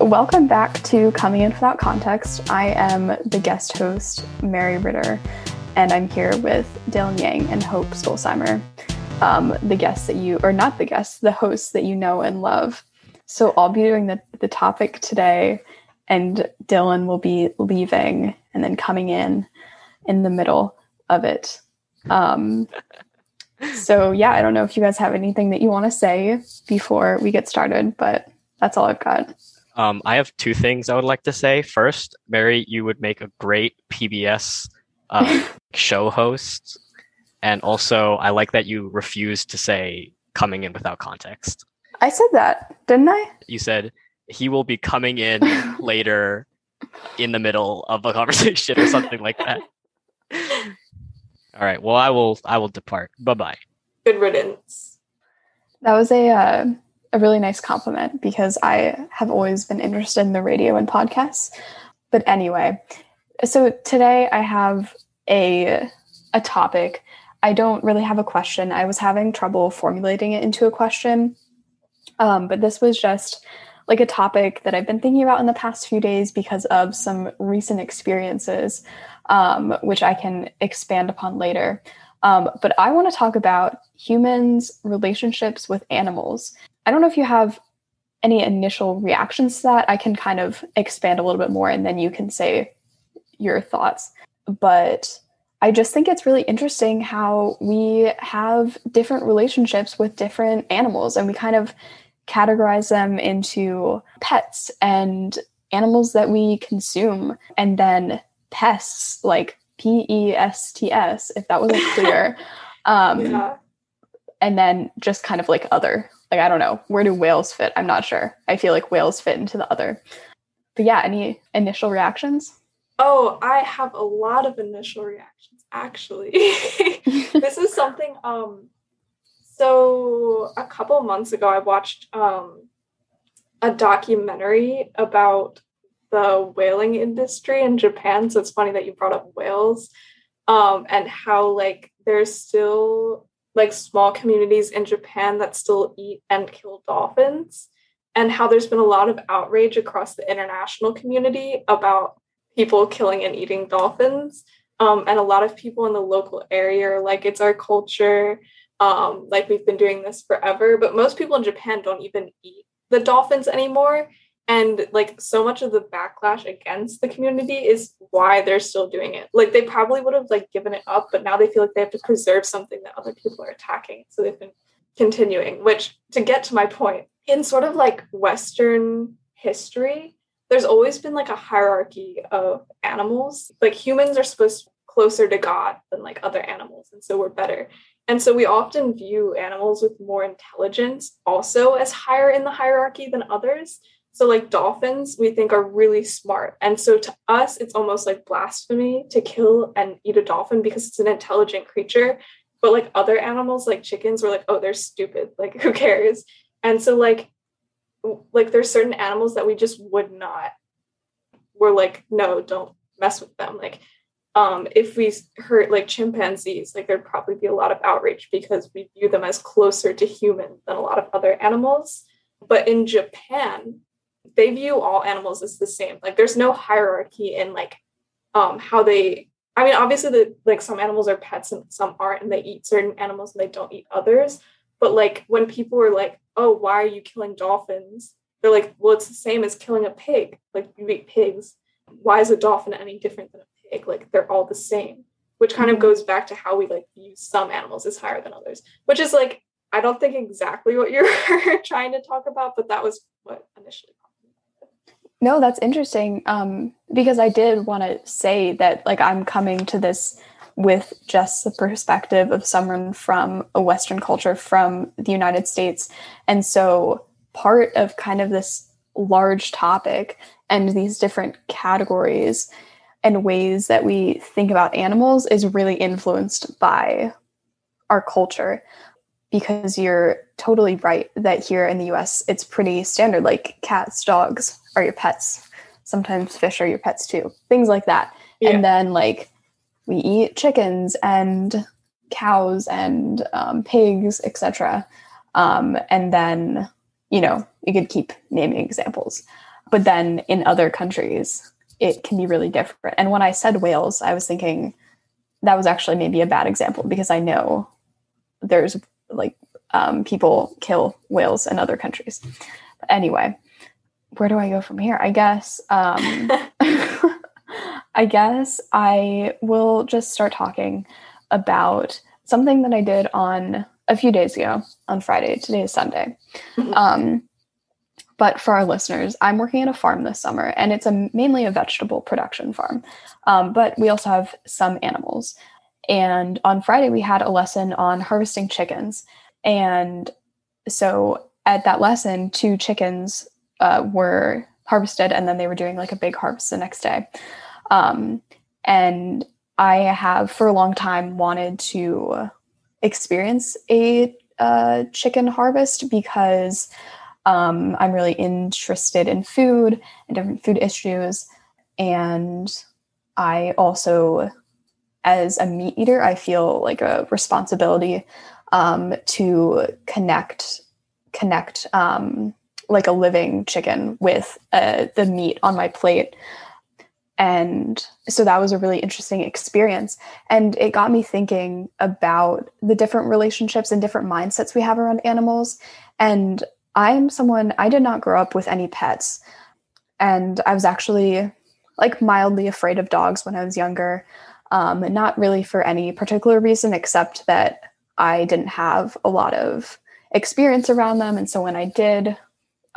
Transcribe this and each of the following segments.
Welcome back to Coming In Without Context. I am the guest host, Mary Ritter, and I'm here with Dylan Yang and Hope Stolzheimer, um, the guests that you, or not the guests, the hosts that you know and love. So I'll be doing the, the topic today, and Dylan will be leaving and then coming in in the middle of it. Um, so yeah, I don't know if you guys have anything that you want to say before we get started, but that's all I've got. Um, I have two things I would like to say. First, Mary, you would make a great PBS uh, show host. And also, I like that you refused to say coming in without context. I said that, didn't I? You said he will be coming in later in the middle of a conversation or something like that. All right. Well, I will. I will depart. Bye bye. Good riddance. That was a uh, a really nice compliment because I have always been interested in the radio and podcasts. But anyway, so today I have a a topic. I don't really have a question. I was having trouble formulating it into a question. Um, but this was just like a topic that I've been thinking about in the past few days because of some recent experiences, um, which I can expand upon later. Um, but I want to talk about humans' relationships with animals. I don't know if you have any initial reactions to that. I can kind of expand a little bit more and then you can say your thoughts. But I just think it's really interesting how we have different relationships with different animals and we kind of categorize them into pets and animals that we consume, and then pests like P E S T S, if that wasn't clear. um, yeah. And then just kind of like other, like, I don't know, where do whales fit? I'm not sure. I feel like whales fit into the other. But yeah, any initial reactions? Oh, I have a lot of initial reactions actually. this is something um so a couple months ago, I watched um, a documentary about the whaling industry in Japan. So it's funny that you brought up whales um, and how like there's still like small communities in Japan that still eat and kill dolphins, and how there's been a lot of outrage across the international community about people killing and eating dolphins. Um, and a lot of people in the local area are like, it's our culture um, like we've been doing this forever. But most people in Japan don't even eat the dolphins anymore. And like so much of the backlash against the community is why they're still doing it. Like they probably would have like given it up, but now they feel like they have to preserve something that other people are attacking. So they've been continuing, which to get to my point, in sort of like Western history, there's always been like a hierarchy of animals. Like humans are supposed closer to God than like other animals, and so we're better. And so we often view animals with more intelligence also as higher in the hierarchy than others. So, like dolphins, we think are really smart. And so to us, it's almost like blasphemy to kill and eat a dolphin because it's an intelligent creature. But like other animals, like chickens, we're like, oh, they're stupid. Like, who cares? And so, like, like there's certain animals that we just would not, we're like, no, don't mess with them. Like, um, if we hurt like chimpanzees, like there'd probably be a lot of outrage because we view them as closer to human than a lot of other animals. But in Japan, they view all animals as the same. Like there's no hierarchy in like um, how they. I mean, obviously, the like some animals are pets and some aren't, and they eat certain animals and they don't eat others. But like when people are like, "Oh, why are you killing dolphins?" They're like, "Well, it's the same as killing a pig. Like you eat pigs. Why is a dolphin any different than a pig like they're all the same which kind of mm-hmm. goes back to how we like view some animals as higher than others which is like i don't think exactly what you're trying to talk about but that was what initially no that's interesting um, because i did want to say that like i'm coming to this with just the perspective of someone from a western culture from the united states. And so part of kind of this large topic and these different categories and ways that we think about animals is really influenced by our culture. Because you're totally right that here in the US it's pretty standard like cats dogs are your pets sometimes fish are your pets too things like that yeah. and then like we eat chickens and cows and um, pigs etc um, and then you know you could keep naming examples but then in other countries, it can be really different. And when I said whales, I was thinking that was actually maybe a bad example because I know there's like um, people kill whales in other countries. But anyway, where do I go from here? I guess um, I guess I will just start talking about something that I did on a few days ago on Friday. Today is Sunday. Mm-hmm. Um, but for our listeners, I'm working at a farm this summer, and it's a mainly a vegetable production farm. Um, but we also have some animals. And on Friday, we had a lesson on harvesting chickens. And so at that lesson, two chickens uh, were harvested, and then they were doing like a big harvest the next day. Um, and I have for a long time wanted to experience a uh, chicken harvest because um, I'm really interested in food and different food issues. And I also, as a meat eater, I feel like a responsibility um, to connect connect um, like a living chicken with uh, the meat on my plate. And so that was a really interesting experience. And it got me thinking about the different relationships and different mindsets we have around animals. And i'm someone i did not grow up with any pets. And i was actually like mildly afraid of dogs when i was younger um, not really for any particular reason except that i didn't have a lot of experience around them. And so when i did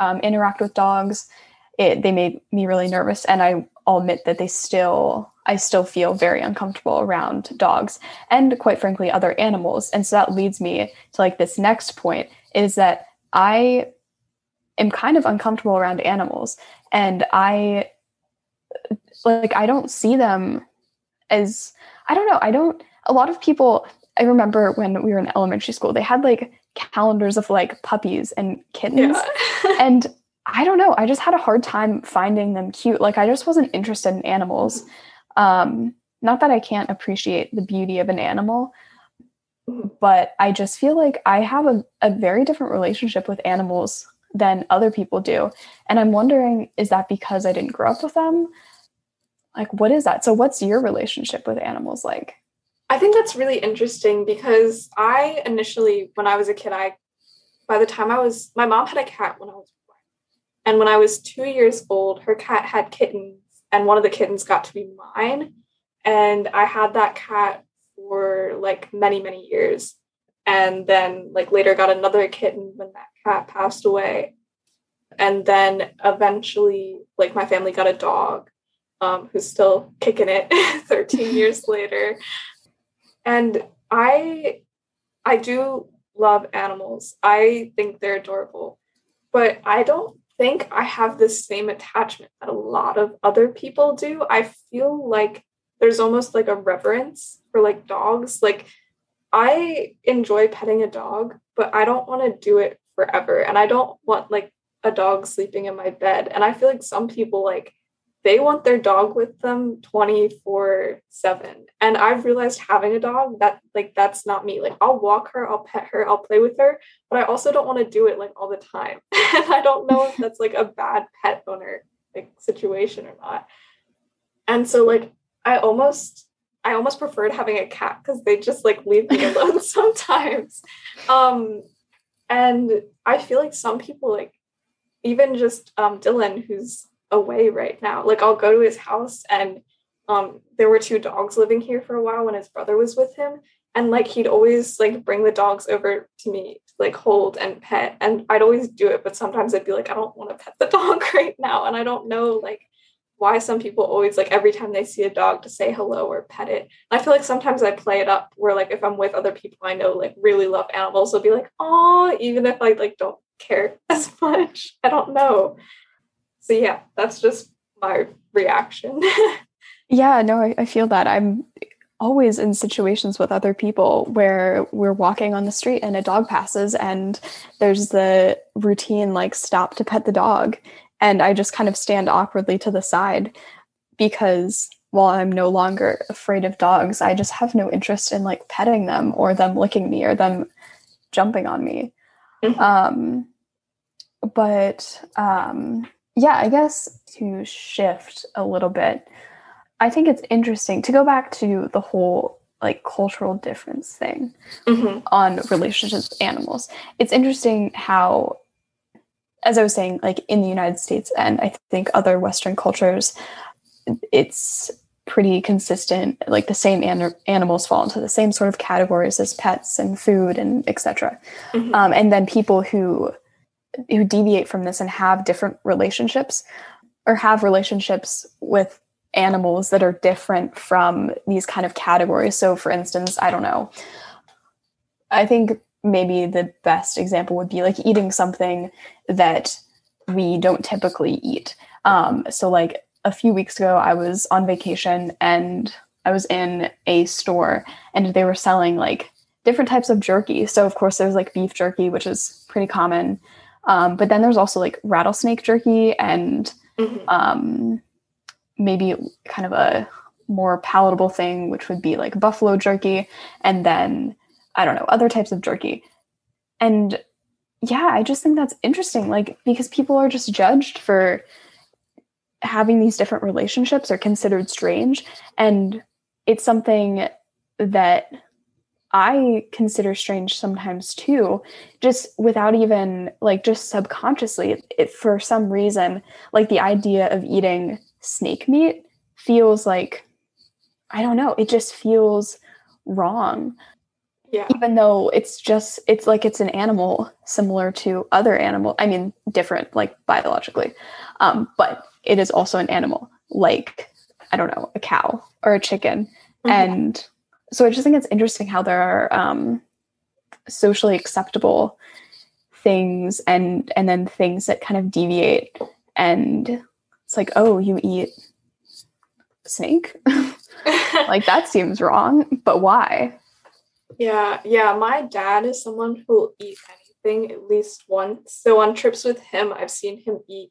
um, interact with dogs it, they made me really nervous and i I'll admit that they still I still feel very uncomfortable around dogs and quite frankly other animals. And so that leads me to like this next point is that I am kind of uncomfortable around animals and I like I don't see them as I don't know, I don't a lot of people I remember when we were in elementary school, they had like calendars of like puppies and kittens. Yeah. and I don't know. I just had a hard time finding them cute. Like I just wasn't interested in animals. Um, not that I can't appreciate the beauty of an animal, but I just feel like I have a, a very different relationship with animals than other people do. And I'm wondering, is that because I didn't grow up with them? Like, what is that? So, what's your relationship with animals like? I think that's really interesting because I initially, when I was a kid, I, by the time I was, my mom had a cat when I was born. and when I was two years old, her cat had kittens, and one of the kittens got to be mine. And I had that cat for like many, many years. And then, like, later got another kitten when that cat passed away. And then eventually, like, my family got a dog um, who's still kicking it 13 years later. And I, I do love animals. I think they're adorable, but I don't think I have the same attachment that a lot of other people do. I feel like there's almost like a reverence for like dogs. Like I enjoy petting a dog, but I don't want to do it forever. And I don't want like a dog sleeping in my bed. And I feel like some people like they want their dog with them 24 7 and i've realized having a dog that like that's not me. Like i'll walk her i'll pet her i'll play with her but i also don't want to do it like all the time. And i don't know if that's like a bad pet owner like situation or not. And so like i almost i almost preferred having a cat because they just like leave me alone sometimes. Um and i feel like some people like even just um dylan who's away right now. Like I'll go to his house and um there were two dogs living here for a while when his brother was with him and like he'd always like bring the dogs over to me to like hold and pet and I'd always do it but sometimes I'd be like I don't want to pet the dog right now and I don't know like why some people always like every time they see a dog to say hello or pet it. I feel like sometimes I play it up where like if I'm with other people I know like really love animals, they'll be like, oh, even if I like don't care as much. I don't know so yeah, that's just my reaction. yeah, no, I, I feel that. I'm always in situations with other people where we're walking on the street and a dog passes and there's the routine like stop to pet the dog and I just kind of stand awkwardly to the side because while I'm no longer afraid of dogs, I just have no interest in like petting them or them licking me or them jumping on me. Mm-hmm. Um, but um, yeah, I guess to shift a little bit, I think it's interesting to go back to the whole like cultural difference thing Mm-hmm. on relationships with animals. It's interesting how, as I was saying, like in the United States and I think other Western cultures, it's pretty consistent. Like the same an- animals fall into the same sort of categories as pets and food and etc. Mhm. Um, and then people who who deviate from this and have different relationships or have relationships with animals that are different from these kind of categories. So, for instance, I don't know. I think maybe the best example would be like eating something that we don't typically eat. Um, so, like a few weeks ago, I was on vacation and I was in a store and they were selling like different types of jerky. So, of course, there's like beef jerky, which is pretty common. Um, but then there's also like rattlesnake jerky and Mhm. um, maybe kind of a more palatable thing, which would be like buffalo jerky, and then I don't know, other types of jerky. And yeah, I just think that's interesting, like because people are just judged for having these different relationships or considered strange. And it's something that I consider strange sometimes too, just without even like just subconsciously. It, it, for some reason, like the idea of eating snake meat feels like, I don't know, it just feels wrong. Yeah. Even though it's just, it's like it's an animal similar to other animal. I mean, different, like biologically, um, but it is also an animal, like I don't know, a cow or a chicken, Mhm. and so I just think it's interesting how there are um, socially acceptable things and and then things that kind of deviate and it's like oh you eat snake like that seems wrong but why Yeah, yeah. My dad is someone who will eat anything at least once. So on trips with him, I've seen him eat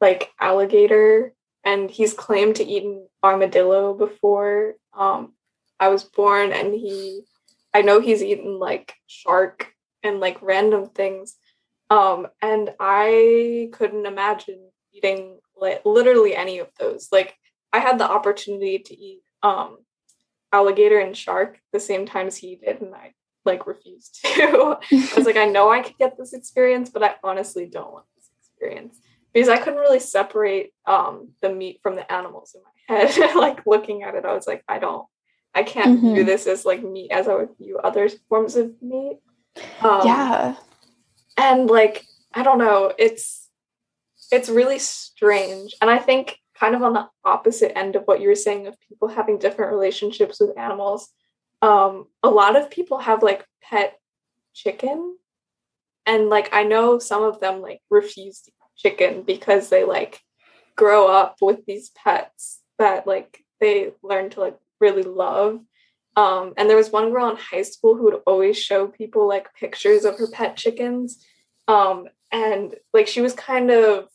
like alligator, and he's claimed to eat an armadillo before um, I was born, and he, I know he's eaten like shark and like random things, um, and I couldn't imagine eating like literally any of those. Like I had the opportunity to eat um alligator and shark the same times he did and I like refused to. I was like, I know I could get this experience, but I honestly don't want this experience. Because I couldn't really separate um the meat from the animals in my head. like looking at it, I was like, I don't I can't view Mhm. this as like meat as I would view other forms of meat. Um, yeah and like i don't know it's it's really strange and i think kind of on the opposite end of what you were saying of people having different relationships with animals um a lot of people have like pet chicken and like i know some of them like refuse chicken because they like grow up with these pets that like they learn to like really love um, and there was one girl in high school who would always show people like pictures of her pet chickens. Um, and like she was kind of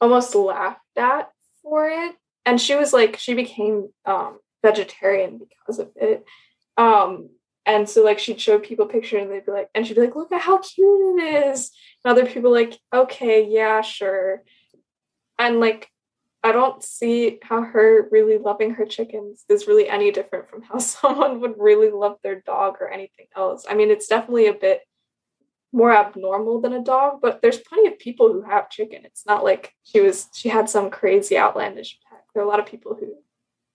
almost laughed at for it. And she was like, she became um, vegetarian because of it. Um, and so like she'd show people pictures and they'd be like, and she'd be like, look at how cute it is. And other people like, okay, yeah, sure. And like I don't see how her really loving her chickens is really any different from how someone would really love their dog or anything else. I mean, it's definitely a bit more abnormal than a dog, but there's plenty of people who have chicken. It's not like she was she had some crazy outlandish pet. There are a lot of people who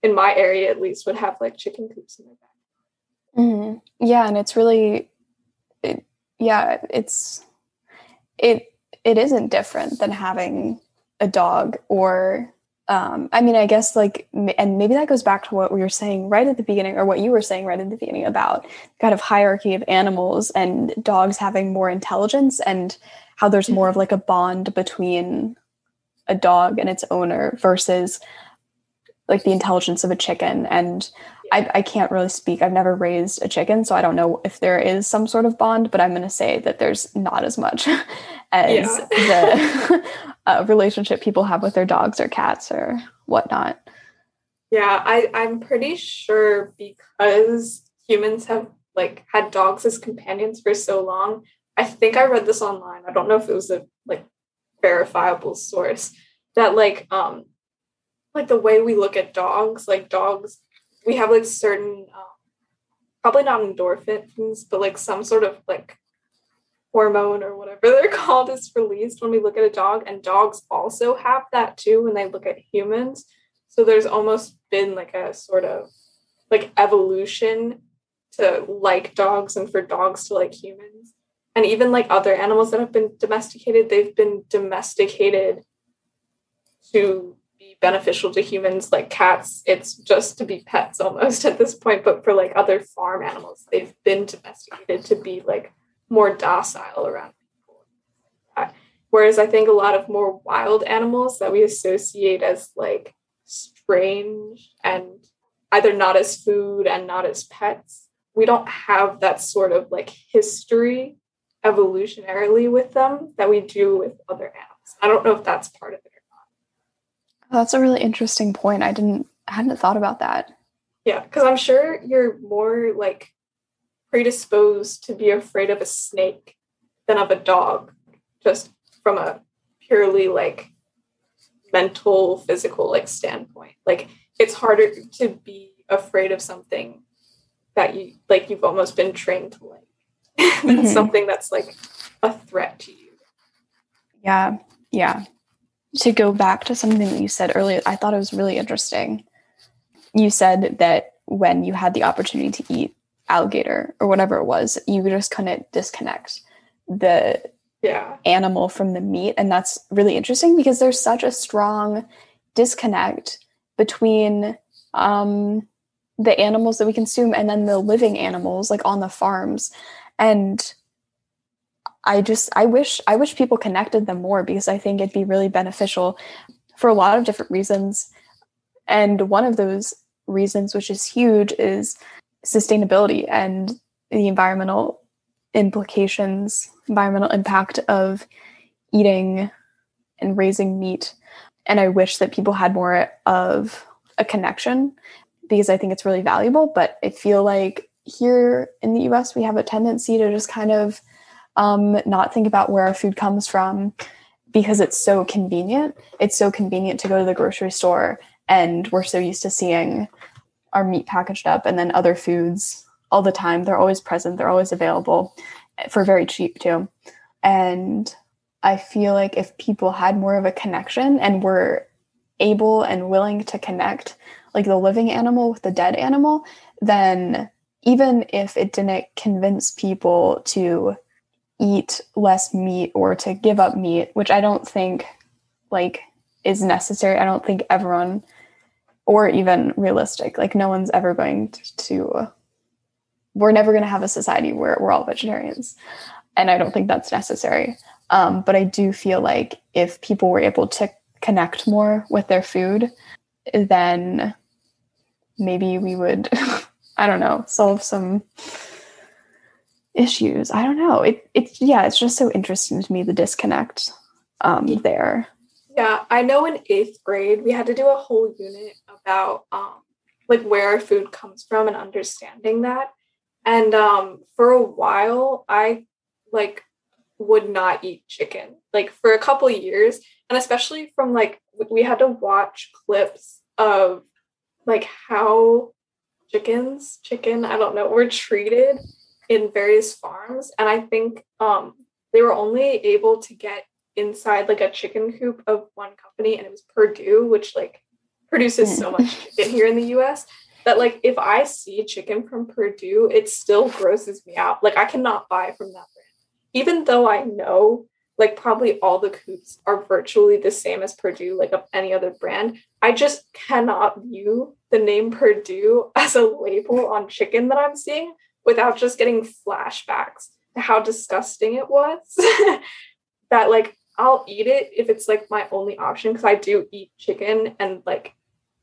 in my area at least would have like chicken coops in their back. Mhm. yeah and it's really it, yeah it's it it isn't different than having a dog or um, I mean, I guess like, and maybe that goes back to what we were saying right at the beginning, or what you were saying right at the beginning about kind of hierarchy of animals and dogs having more intelligence and how there's more of like a bond between a dog and its owner versus like the intelligence of a chicken. And I, I can't really speak. I've never raised a chicken, so I don't know if there is some sort of bond, but I'm going to say that there's not as much as the uh, relationship people have with their dogs or cats or whatnot. Yeah, I, I'm pretty sure because humans have like had dogs as companions for so long. I think I read this online. I don't know if it was a like verifiable source that like um like the way we look at dogs like dogs we have like certain um, probably not endorphins but like some sort of like hormone or whatever they're called is released when we look at a dog and dogs also have that too when they look at humans. So there's almost been like a sort of like evolution to like dogs and for dogs to like humans. And even like other animals that have been domesticated they've been domesticated to be beneficial to humans. Like cats it's just to be pets almost at this point but for like other farm animals they've been domesticated to be like more docile around people uh, whereas i think a lot of more wild animals that we associate as like strange and either not as food and not as pets we don't have that sort of like history evolutionarily with them that we do with other animals i don't know if that's part of it or not. Oh, that's a really interesting point. I didn't I hadn't thought about that. Yeah, because I'm sure you're more like predisposed to be afraid of a snake than of a dog, just from a purely like mental, physical like standpoint. Like it's harder to be afraid of something that you like you've almost been trained to like than mm-hmm. something that's like a threat to you. Yeah. Yeah to go back to something that you said earlier, I thought it was really interesting. You said that when you had the opportunity to eat alligator or whatever it was, you just couldn't disconnect the yeah. animal from the meat. And that's really interesting because there's such a strong disconnect between um, the animals that we consume and then the living animals, like on the farms. And I just I wish I wish people connected them more because I think it'd be really beneficial for a lot of different reasons. And one of those reasons, which is huge, is sustainability and the environmental implications, environmental impact of eating and raising meat. And I wish that people had more of a connection because I think it's really valuable. But I feel like here in the US, we have a tendency to just kind of um, not think about where our food comes from because it's so convenient. It's so convenient to go to the grocery store, and we're so used to seeing our meat packaged up and then other foods all the time. They're always present, they're always available for very cheap too. And I feel like if people had more of a connection and were able and willing to connect like the living animal with the dead animal, then even if it didn't convince people to eat less meat or to give up meat, which I don't think like is necessary. I don't think everyone or even realistic. Like no one's ever going to we're never going to have a society where we're all vegetarians. And I don't think that's necessary. Um, but I do feel like if people were able to connect more with their food, then maybe we would, I don't know, solve some issues. I don't know. It it's yeah, it's just so interesting to me the disconnect um there. Yeah, I know in eighth grade we had to do a whole unit about um like where our food comes from and understanding that. And um for a while I like would not eat chicken. Like for a couple years and especially from like we had to watch clips of like how chickens, chicken, I don't know, were treated in various farms and i think um, they were only able to get inside like a chicken coop of one company and it was Perdue, which like produces so much chicken here in the us that like if i see chicken from Perdue, it still grosses me out like i cannot buy from that brand even though i know like probably all the coops are virtually the same as Perdue, like of any other brand i just cannot view the name Perdue as a label on chicken that i'm seeing without just getting flashbacks to how disgusting it was. that like I'll eat it if it's like my only option because I do eat chicken and like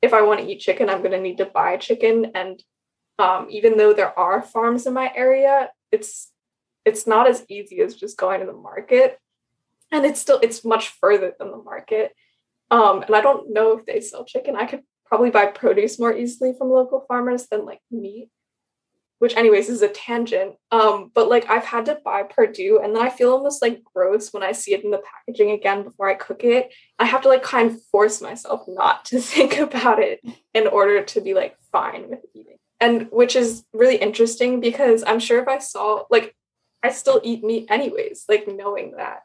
if I want to eat chicken, I'm gonna need to buy chicken. And um, even though there are farms in my area, it's it's not as easy as just going to the market. And it's still it's much further than the market. Um, and I don't know if they sell chicken. I could probably buy produce more easily from local farmers than like meat. Which anyways is a tangent. Um, but like I've had to buy Perdue and then I feel almost like gross when I see it in the packaging again before I cook it. I have to like kind of force myself not to think about it in order to be like fine with eating. And which is really interesting because I'm sure if I saw like I still eat meat anyways, like knowing that.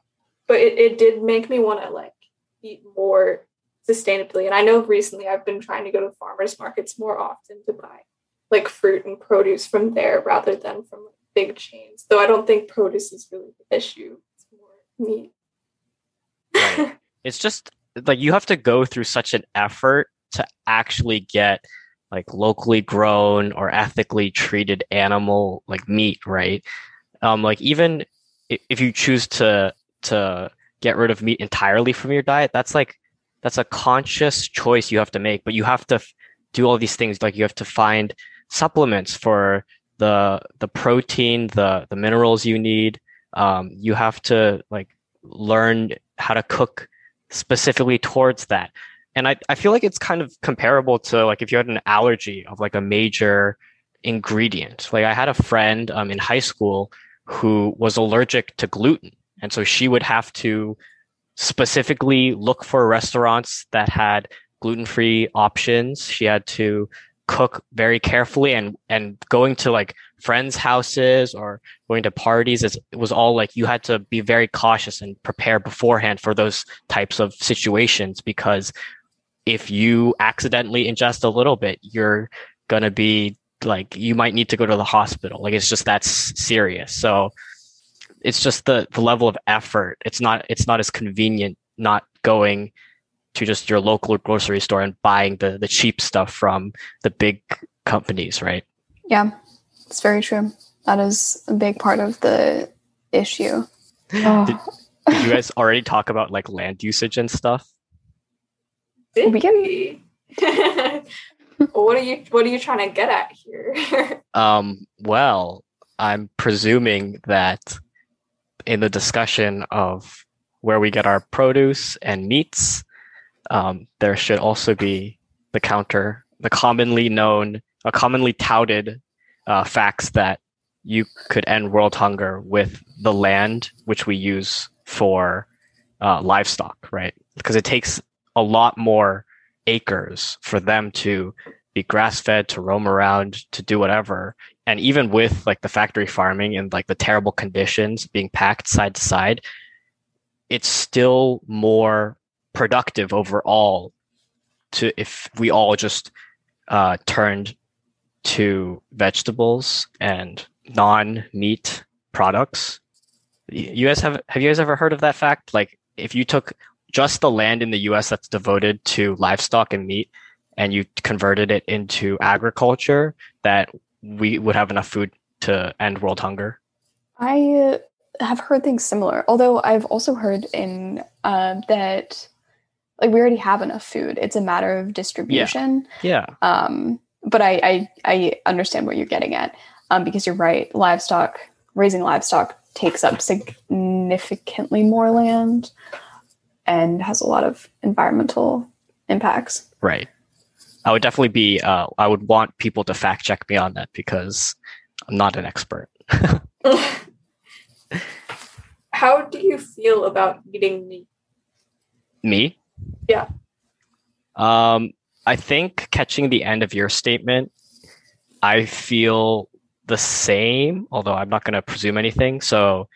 But it, it did make me want to like eat more sustainably. And I know recently I've been trying to go to farmers markets more often to buy like fruit and produce from there rather than from big chains. Though I don't think produce is really the issue. It's more meat. right. It's just like you have to go through such an effort to actually get like locally grown or ethically treated animal like meat, right? Um, like even if you choose to to get rid of meat entirely from your diet, that's like that's a conscious choice you have to make. But you have to f- do all these things. Like you have to find supplements for the the protein, the the minerals you need. Um, you have to like learn how to cook specifically towards that. And I, I feel like it's kind of comparable to like if you had an allergy of like a major ingredient. Like I had a friend um, in high school who was allergic to gluten. And so she would have to specifically look for restaurants that had gluten-free options. She had to cook very carefully and and going to like friends houses or going to parties it was all like you had to be very cautious and prepare beforehand for those types of situations because if you accidentally ingest a little bit you're going to be like you might need to go to the hospital. Like it's just that's serious. So it's just the the level of effort. It's not it's not as convenient not going to just your local grocery store and buying the the cheap stuff from the big companies, right? Yeah, it's very true. That is a big part of the issue. Oh. Did, did, you guys already talk about like land usage and stuff? Did we? what are you What are you trying to get at here? um. Well, I'm presuming that in the discussion of where we get our produce and meats, um, there should also be the counter, the commonly known, a commonly touted uh, facts that you could end world hunger with the land which we use for uh, livestock, right? Because it takes a lot more acres for them to be grass fed, to roam around, to do whatever. And even with like the factory farming and like the terrible conditions being packed side to side, it's still more productive overall to if we all just uh, turned to vegetables and non-meat products. You guys have have you guys ever heard of that fact? Like if you took just the land in the US that's devoted to livestock and meat and you converted it into agriculture that we would have enough food to end world hunger. I have heard things similar, although I've also heard in uh, that like we already have enough food. It's a matter of distribution. Yeah. yeah. Um, but I, I I understand what you're getting at. Um, because you're right, livestock raising livestock takes up significantly more land and has a lot of environmental impacts. Right. I would definitely be uh, I would want people to fact check me on that because I'm not an expert. How do you feel about eating meat? Me? Yeah. Um, I think catching the end of your statement, I feel the same, although I'm not going to presume anything. So,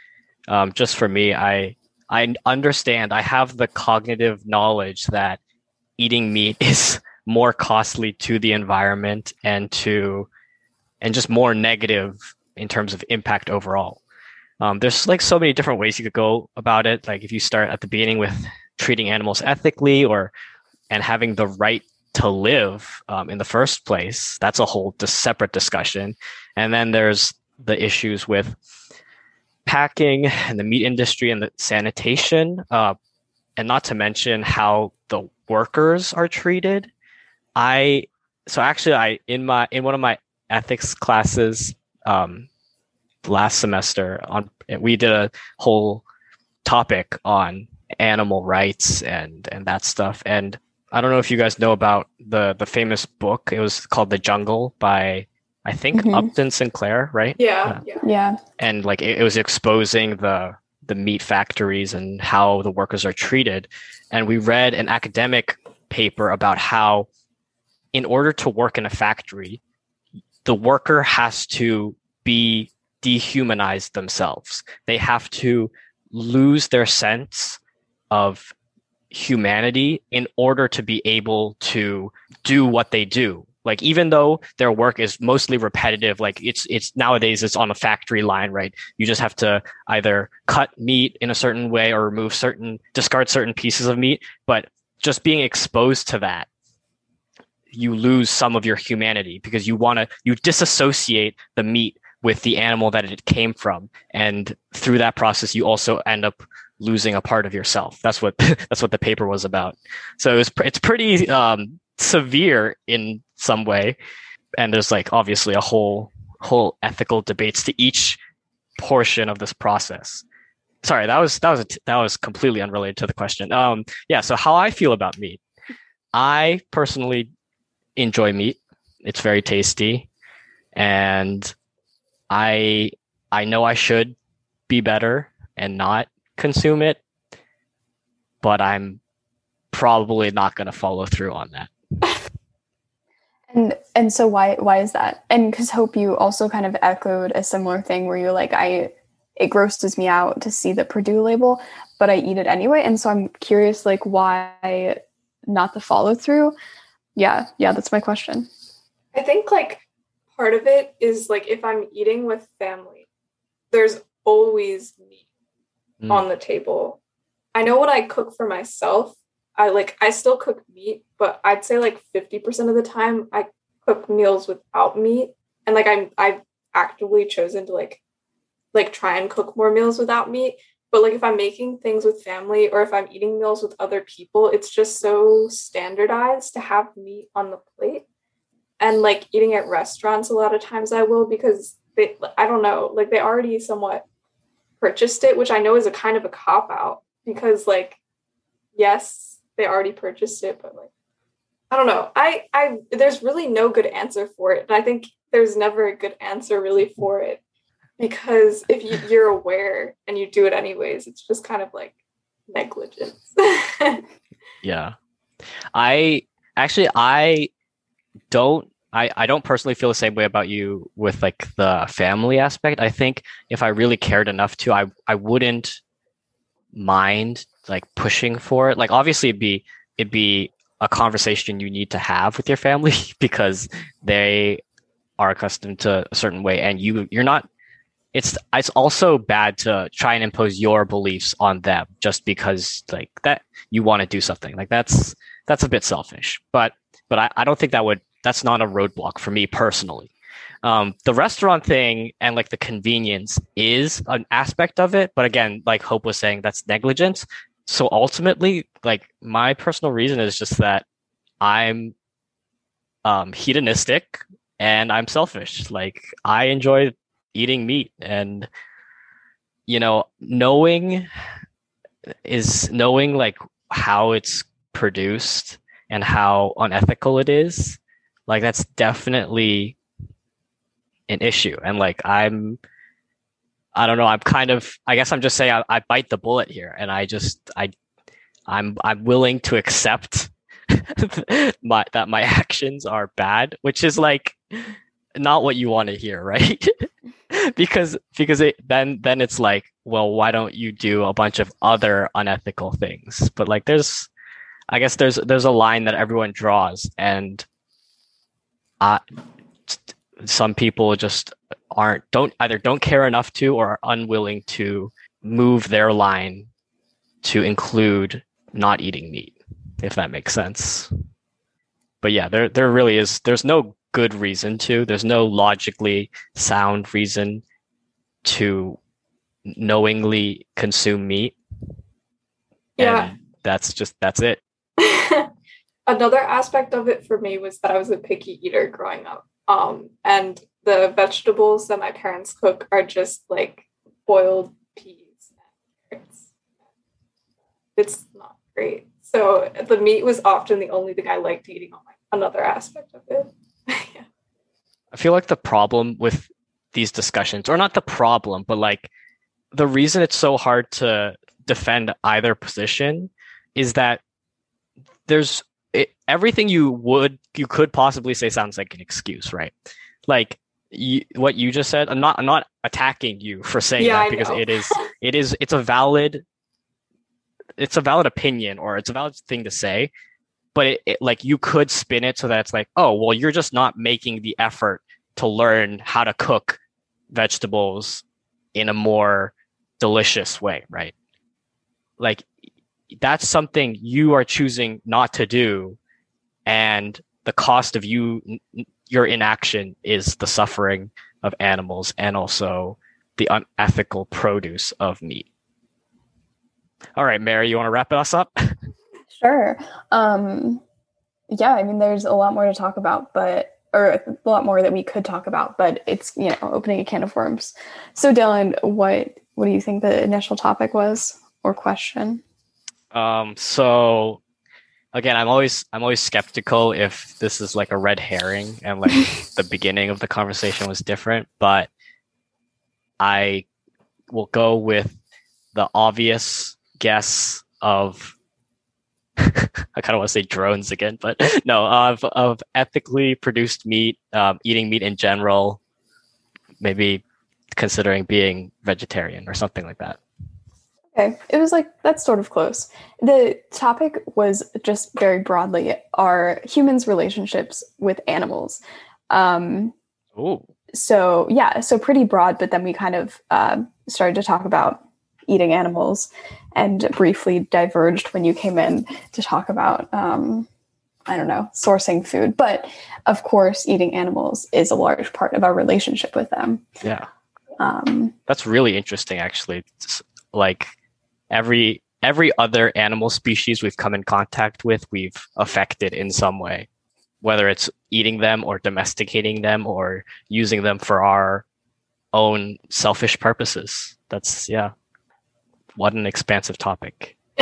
um, just for me, I I understand. I have the cognitive knowledge that eating meat is more costly to the environment and to and just more negative in terms of impact overall. Um, there's like so many different ways you could go about it. Like if you start at the beginning with treating animals ethically or and having the right to live um, in the first place that's a whole separate discussion. And then there's the issues with packing and the meat industry and the sanitation uh, and not to mention how the workers are treated. I so actually i in my in one of my ethics classes um, last semester on we did a whole topic on animal rights and and that stuff. And I don't know if you guys know about the the famous book. It was called The Jungle by I think Mhm. Upton Sinclair, right? Yeah, Yeah. yeah. Yeah. and like it, it was exposing the the meat factories and how the workers are treated and we read an academic paper about how in order to work in a factory the worker has to be dehumanized themselves they have to lose their sense of humanity in order to be able to do what they do. Like even though their work is mostly repetitive like it's it's nowadays it's on a factory line right? You just have to either cut meat in a certain way or remove certain discard certain pieces of meat. But just being exposed to that you lose some of your humanity because you want to you disassociate the meat with the animal that it came from. And through that process you also end up losing a part of yourself. That's what that's what the paper was about. So it's it's pretty um, severe in some way. And there's like obviously a whole whole ethical debates to each portion of this process. Sorry that was that was t- that was completely unrelated to the question. Um yeah so how i feel about meat. I personally enjoy meat. It's very tasty. And i i know i should be better and not consume it but i'm probably not going to follow through on that And and so why why is that? And because Hope, you also kind of echoed a similar thing where you're like, I it grosses me out to see the Perdue label, but I eat it anyway. And so I'm curious, like, why not the follow through? Yeah, yeah, that's my question. I think like part of it is like if I'm eating with family, there's always meat Mm. on the table. I know when I cook for myself, I like I still cook meat, but I'd say like 50% of the time I cook meals without meat. And like I'm I've actively chosen to like like try and cook more meals without meat. But like if I'm making things with family or if I'm eating meals with other people, it's just so standardized to have meat on the plate. And like eating at restaurants a lot of times I will because they I don't know, like they already somewhat purchased it, which I know is a kind of a cop out because like yes, they already purchased it, but like I don't know. I I there's really no good answer for it. And I think there's never a good answer really for it because if you, you're aware and you do it anyways, it's just kind of like negligence. Yeah. I actually I don't I, I don't personally feel the same way about you with like the family aspect. I think if I really cared enough to, I I wouldn't mind like pushing for it. Like obviously it'd be it'd be a conversation you need to have with your family because they are accustomed to a certain way and you you're not it's it's also bad to try and impose your beliefs on them just because like that you want to do something like that's that's a bit selfish but but I, I don't think that would that's not a roadblock for me personally. Um, the restaurant thing and like the convenience is an aspect of it but again like hope was saying that's negligence. So ultimately like my personal reason is just that i'm um hedonistic and i'm selfish. Like i enjoy eating meat and you know knowing is knowing like how it's produced and how unethical it is like that's definitely an issue. And like i'm i don't know i'm kind of i guess i'm just saying i, I bite the bullet here. And i just i i'm i'm willing to accept my that my actions are bad which is like not what you want to hear right? Because because it then then it's like well why don't you do a bunch of other unethical things? But like there's i guess there's there's a line that everyone draws. And uh some people just aren't don't either don't care enough to or are unwilling to move their line to include not eating meat if that makes sense. But yeah there there really is there's no good reason to there's no logically sound reason to knowingly consume meat. Yeah. and that's just that's it Another aspect of it for me was that I was a picky eater growing up. Um, and the vegetables that my parents cook are just like boiled peas and. It's not great. So the meat was often the only thing I liked eating on my another aspect of it. yeah. I feel like the problem with these discussions, or not the problem, but like the reason it's so hard to defend either position is that there's it, everything you would you could possibly say sounds like an excuse, right? Like you, what you just said. I'm not I'm not attacking you for saying Yeah, that because it is it is it's a valid it's a valid opinion or it's a valid thing to say but it, it, like you could spin it so that it's like oh well you're just not making the effort to learn how to cook vegetables in a more delicious way right like that's something you are choosing not to do and the cost of you your inaction is the suffering of animals and also the unethical produce of meat all right mary you want to wrap us up Sure. Um, yeah, I mean, there's a lot more to talk about, but or a lot more that we could talk about, but it's you know opening a can of worms. So, Dylan, what what do you think the initial topic was or question? Um, so again, I'm always I'm always skeptical if this is like a red herring and like the beginning of the conversation was different, but I will go with the obvious guess of I kind of want to say drones again, but no, of of ethically produced meat, um, eating meat in general, maybe considering being vegetarian or something like that. Okay, it was like that's sort of close. The topic was just very broadly are humans' relationships with animals. Um, Ooh. so yeah, so pretty broad, but then we kind of uh, started to talk about eating animals and briefly diverged when you came in to talk about um, I don't know sourcing food. But of course, eating animals is a large part of our relationship with them. Yeah. Um, That's really interesting, actually. It's like every every other animal species we've come in contact with, we've affected in some way, whether it's eating them or domesticating them or using them for our own selfish purposes. That's yeah. What an expansive topic.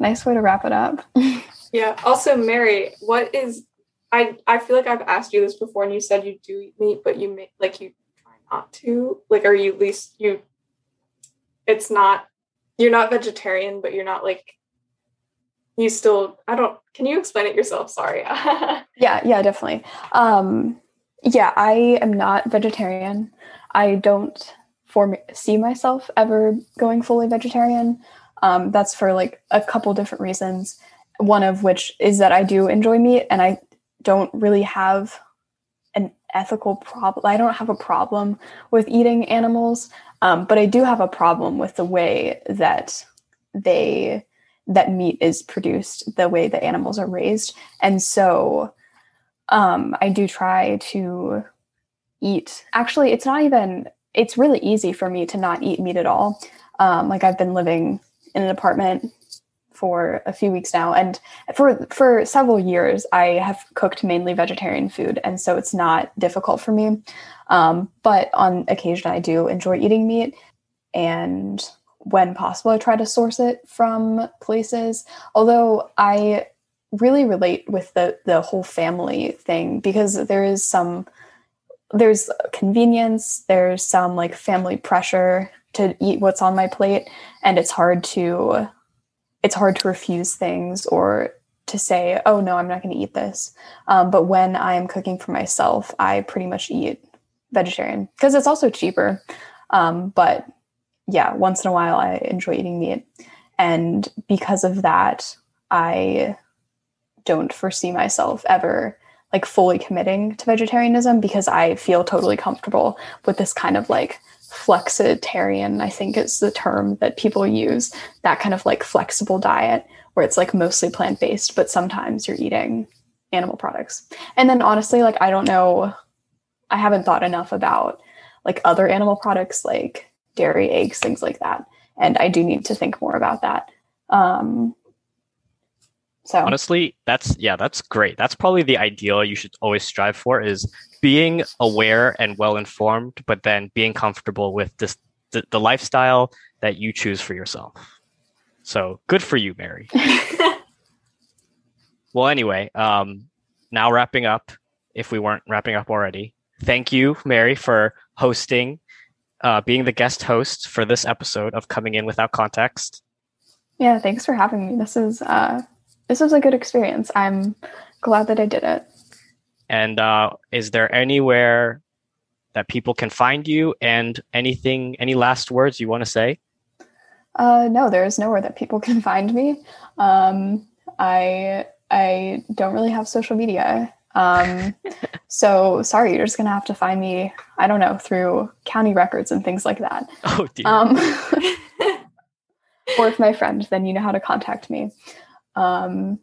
nice way to wrap it up. yeah. Also, Mary, what is I I feel like I've asked you this before and you said you do eat meat, but you make like you try not to. Like are you at least you it's not you're not vegetarian, but you're not like you still I don't can you explain it yourself? Sorry. Yeah, yeah, definitely. Um, yeah, I am not vegetarian. I don't for see myself ever going fully vegetarian. Um, that's for like a couple different reasons. One of which is that I do enjoy meat, and I don't really have an ethical problem. I don't have a problem with eating animals, um, but I do have a problem with the way that they that meat is produced, the way that animals are raised, and so um, I do try to eat. Actually, it's not even. It's really easy for me to not eat meat at all. Um, like I've been living in an apartment for a few weeks now, and for for several years, I have cooked mainly vegetarian food, and so it's not difficult for me. Um, but on occasion, I do enjoy eating meat, and when possible, I try to source it from places. Although I really relate with the the whole family thing because there is some there's convenience there's some like family pressure to eat what's on my plate and it's hard to it's hard to refuse things or to say oh no i'm not going to eat this um, but when i'm cooking for myself i pretty much eat vegetarian because it's also cheaper um, but yeah once in a while i enjoy eating meat and because of that i don't foresee myself ever like fully committing to vegetarianism because I feel totally comfortable with this kind of like flexitarian, I think is the term that people use, that kind of like flexible diet where it's like mostly plant based, but sometimes you're eating animal products. And then honestly, like I don't know, I haven't thought enough about like other animal products like dairy, eggs, things like that. And I do need to think more about that. Um, so Honestly, that's yeah, that's great. That's probably the ideal you should always strive for is being aware and well informed, but then being comfortable with this the, the lifestyle that you choose for yourself. So good for you, Mary. Well, anyway, um, now wrapping up, if we weren't wrapping up already, thank you, Mary, for hosting, uh, being the guest host for this episode of Coming In Without Context. Yeah, thanks for having me. This is uh, this was a good experience. I'm glad that I did it. And uh, is there anywhere that people can find you and anything, any last words you want to say? Uh, no, there is nowhere that people can find me. Um, I I don't really have social media. Um, so sorry, you're just gonna have to find me. I don't know through county records and things like that. Oh dear. Um, or if my friend, then you know how to contact me. Um,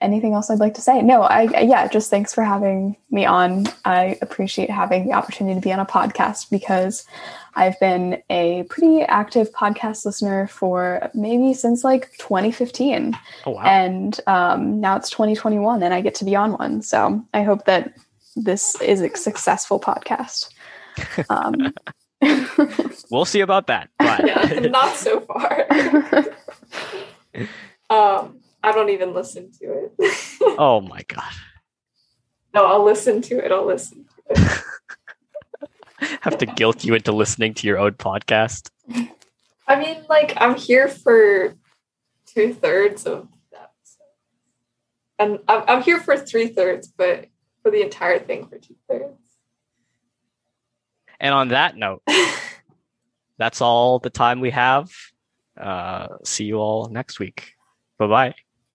anything else I'd like to say? No, I, I yeah, just thanks for having me on. I appreciate having the opportunity to be on a podcast because I've been a pretty active podcast listener for maybe since like 2015. oh wow. And um, now it's 2021 and I get to be on one. So I hope that this is a successful podcast. Um, we'll see about that. But yeah, not so far. um, I don't even listen to it. oh my god. no, I'll listen to it. I'll listen to it. Have to guilt you into listening to your own podcast. I mean, like, I'm here for two thirds of that. And I'm, I'm here for three thirds, but for the entire thing for two thirds. And on that note, that's all the time we have. Uh, see you all next week. Bye bye.